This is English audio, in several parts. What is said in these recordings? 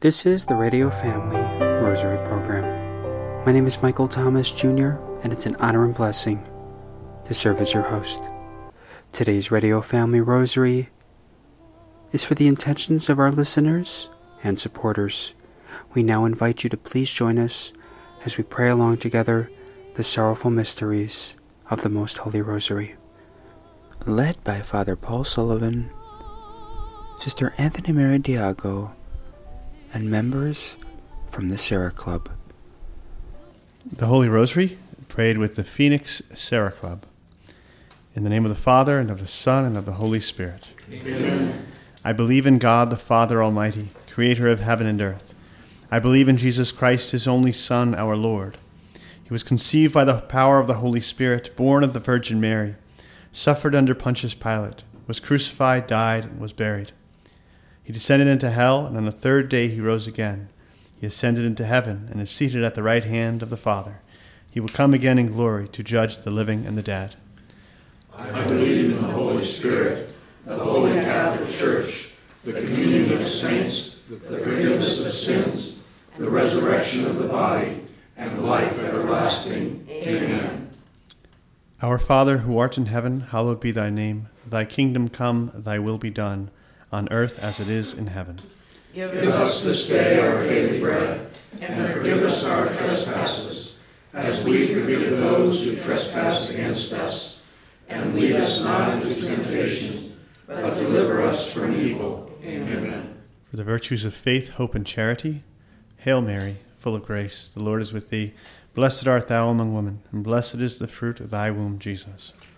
This is the Radio Family Rosary Program. My name is Michael Thomas Jr., and it's an honor and blessing to serve as your host. Today's Radio Family Rosary is for the intentions of our listeners and supporters. We now invite you to please join us as we pray along together the sorrowful mysteries of the Most Holy Rosary. Led by Father Paul Sullivan, Sister Anthony Mary Diago, and members from the Serra Club. The Holy Rosary, prayed with the Phoenix Serra Club. In the name of the Father, and of the Son, and of the Holy Spirit. Amen. I believe in God, the Father Almighty, creator of heaven and earth. I believe in Jesus Christ, his only Son, our Lord. He was conceived by the power of the Holy Spirit, born of the Virgin Mary, suffered under Pontius Pilate, was crucified, died, and was buried. He descended into hell, and on the third day he rose again. He ascended into heaven, and is seated at the right hand of the Father. He will come again in glory to judge the living and the dead. I believe in the Holy Spirit, the Holy Catholic Church, the communion of saints, the forgiveness of sins, the resurrection of the body, and life everlasting. Amen. Our Father, who art in heaven, hallowed be thy name. Thy kingdom come, thy will be done on earth as it is in heaven. Give us this day our daily bread, and forgive us our trespasses, as we forgive those who trespass against us. And lead us not into temptation, but deliver us from evil. Amen. For the virtues of faith, hope, and charity, Hail Mary, full of grace, the Lord is with thee. Blessed art thou among women, and blessed is the fruit of thy womb, Jesus.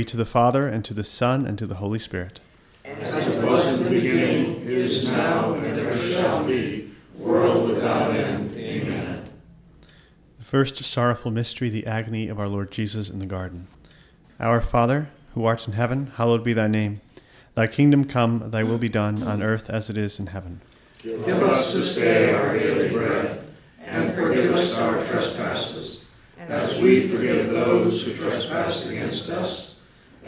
be to the Father, and to the Son, and to the Holy Spirit. As it was in the beginning, is now, and ever shall be, world without end. Amen. The first sorrowful mystery, the agony of our Lord Jesus in the garden. Our Father, who art in heaven, hallowed be thy name. Thy kingdom come, thy will be done, on earth as it is in heaven. Give us this day our daily bread, and forgive us our trespasses, as we forgive those who trespass against us.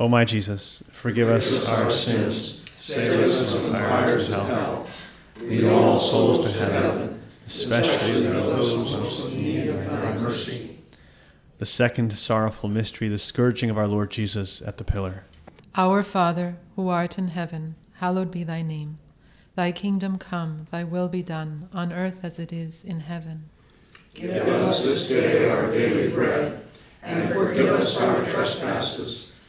O my Jesus, forgive us our sins, save us from the fires of hell. Lead all souls to heaven, especially those most in need of thy mercy. The second sorrowful mystery, the scourging of our Lord Jesus at the pillar. Our Father, who art in heaven, hallowed be thy name. Thy kingdom come, thy will be done, on earth as it is in heaven. Give us this day our daily bread, and forgive us our trespasses,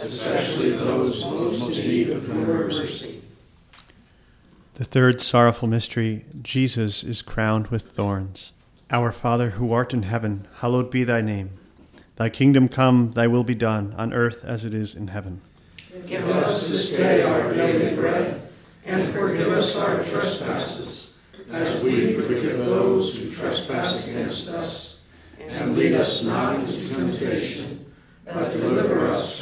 especially those most in need of your mercy. The third sorrowful mystery, Jesus is crowned with thorns. Our Father who art in heaven, hallowed be thy name. Thy kingdom come, thy will be done, on earth as it is in heaven. Give us this day our daily bread, and forgive us our trespasses, as we forgive those who trespass against us. And lead us not into temptation, but deliver us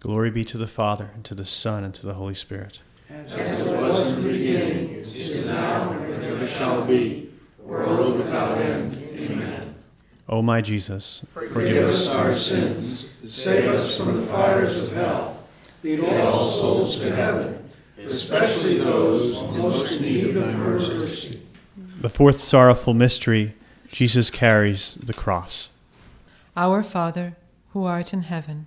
Glory be to the Father, and to the Son, and to the Holy Spirit. As it was in the beginning, is now, and ever shall be, world without end. Amen. O my Jesus, Forgive us our sins, save us from the fires of hell, lead all souls to heaven, especially those in most in need of thy mercy. the fourth sorrowful mystery, Jesus carries the cross. Our Father, who art in heaven,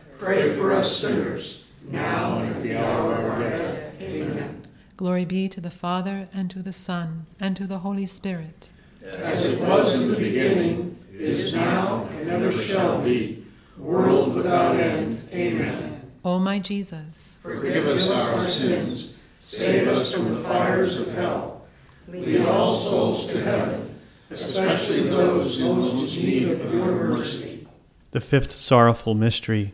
pray for us sinners, now and at the hour of our death. Amen. Glory be to the Father, and to the Son, and to the Holy Spirit. As it was in the beginning, is now, and ever shall be, world without end. Amen. O my Jesus, Forgive us our sins, save us from the fires of hell. Lead all souls to heaven, especially those in most need of your mercy. The fifth sorrowful mystery,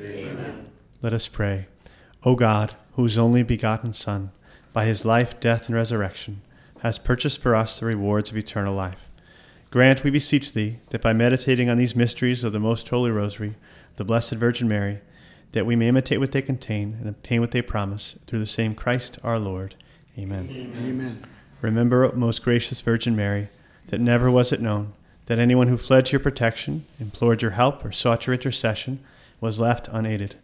Amen. Let us pray. O God, whose only begotten Son, by his life, death, and resurrection, has purchased for us the rewards of eternal life, grant, we beseech thee, that by meditating on these mysteries of the most holy Rosary, the Blessed Virgin Mary, that we may imitate what they contain and obtain what they promise, through the same Christ our Lord. Amen. Amen. Remember, most gracious Virgin Mary, that never was it known that anyone who fled to your protection, implored your help, or sought your intercession was left unaided.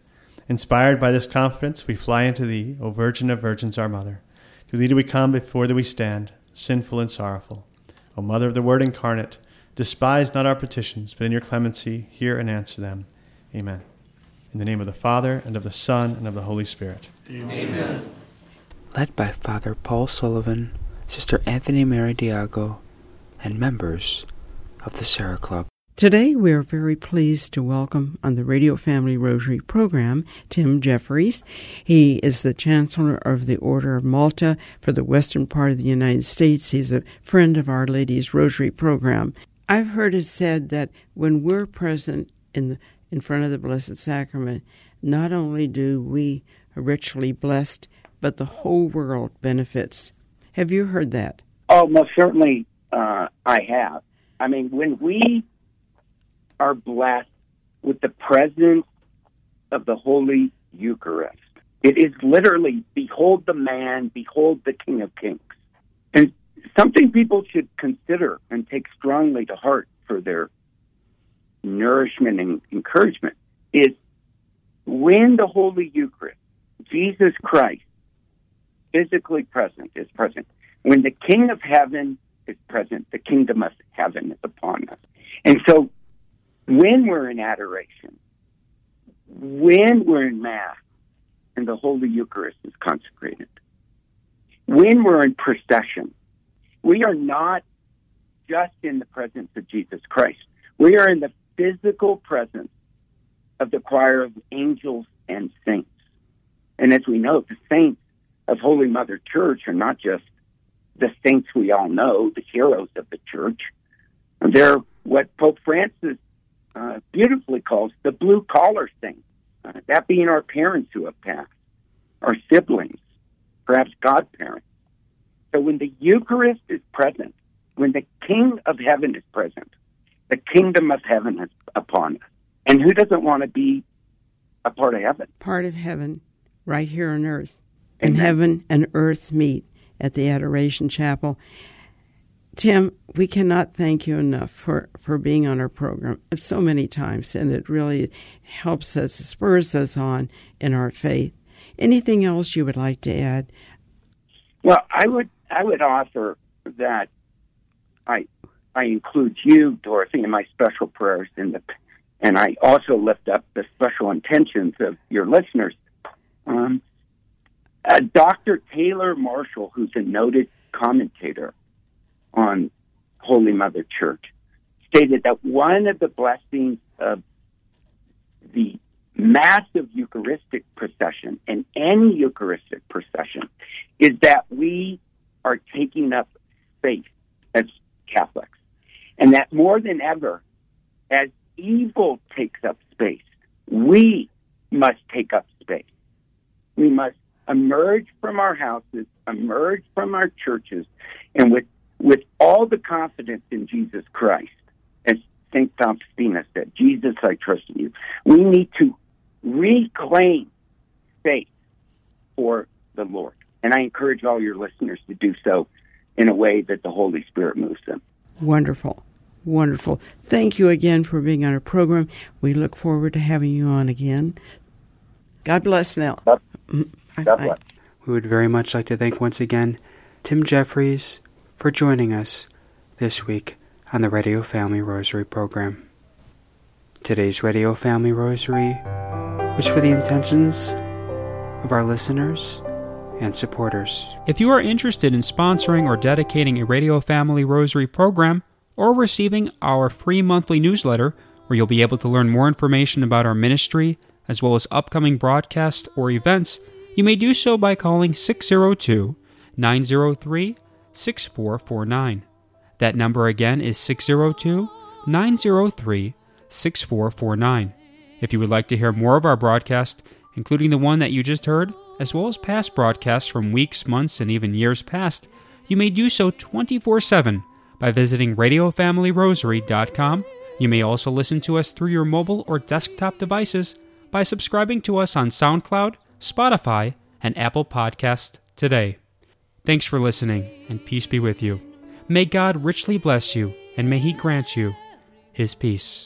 Inspired by this confidence, we fly into thee, O Virgin of Virgins, our Mother. To thee do we come, before thee we stand, sinful and sorrowful. O Mother of the Word incarnate, despise not our petitions, but in your clemency hear and answer them. Amen. In the name of the Father, and of the Son, and of the Holy Spirit. Amen. Led by Father Paul Sullivan, Sister Anthony Mary Diago, and members of the Serra Club. Today, we are very pleased to welcome on the Radio Family Rosary program Tim Jeffries. He is the Chancellor of the Order of Malta for the western part of the United States. He's a friend of Our Lady's Rosary program. I've heard it said that when we're present in the, in front of the Blessed Sacrament, not only do we richly blessed, but the whole world benefits. Have you heard that? Oh, most certainly, uh, I have. I mean, when we are blessed with the presence of the Holy Eucharist. It is literally, behold the man, behold the King of Kings. And something people should consider and take strongly to heart for their nourishment and encouragement is when the Holy Eucharist, Jesus Christ, physically present, is present, when the King of Heaven is present, the kingdom of heaven is upon us. And so when we're in adoration, when we're in Mass and the Holy Eucharist is consecrated, when we're in procession, we are not just in the presence of Jesus Christ. We are in the physical presence of the choir of angels and saints. And as we know, the saints of Holy Mother Church are not just the saints we all know, the heroes of the church. They're what Pope Francis uh, beautifully calls the blue collar saints. Uh, that being our parents who have passed, our siblings, perhaps godparents. So when the Eucharist is present, when the King of Heaven is present, the kingdom of heaven is upon us. And who doesn't want to be a part of heaven? Part of heaven, right here on earth. And Amen. heaven and earth meet at the Adoration Chapel. Tim, we cannot thank you enough for, for being on our program so many times, and it really helps us, spurs us on in our faith. Anything else you would like to add? Well, I would I would offer that I I include you, Dorothy, in my special prayers in the and I also lift up the special intentions of your listeners. Um, uh, Dr. Taylor Marshall, who's a noted commentator on Holy Mother Church, stated that one of the blessings of the massive Eucharistic procession and any Eucharistic procession is that we are taking up faith as Catholics. And that more than ever, as evil takes up space, we must take up space. We must emerge from our houses, emerge from our churches, and with, with all the confidence in Jesus Christ, as St. Faustina said, Jesus, I trust in you. We need to reclaim faith for the Lord. And I encourage all your listeners to do so in a way that the Holy Spirit moves them. Wonderful. Wonderful. Thank you again for being on our program. We look forward to having you on again. God bless now. God, mm, I- God I- bless. We would very much like to thank once again Tim Jeffries for joining us this week on the Radio Family Rosary program. Today's Radio Family Rosary was for the intentions of our listeners and supporters. If you are interested in sponsoring or dedicating a Radio Family Rosary program or receiving our free monthly newsletter, where you'll be able to learn more information about our ministry as well as upcoming broadcasts or events, you may do so by calling 602 903 6449. That number again is 602 903 6449. If you would like to hear more of our broadcast, including the one that you just heard, as well as past broadcasts from weeks, months, and even years past, you may do so 24 7 by visiting RadioFamilyRosary.com. You may also listen to us through your mobile or desktop devices by subscribing to us on SoundCloud, Spotify, and Apple Podcast today. Thanks for listening, and peace be with you. May God richly bless you, and may He grant you His peace.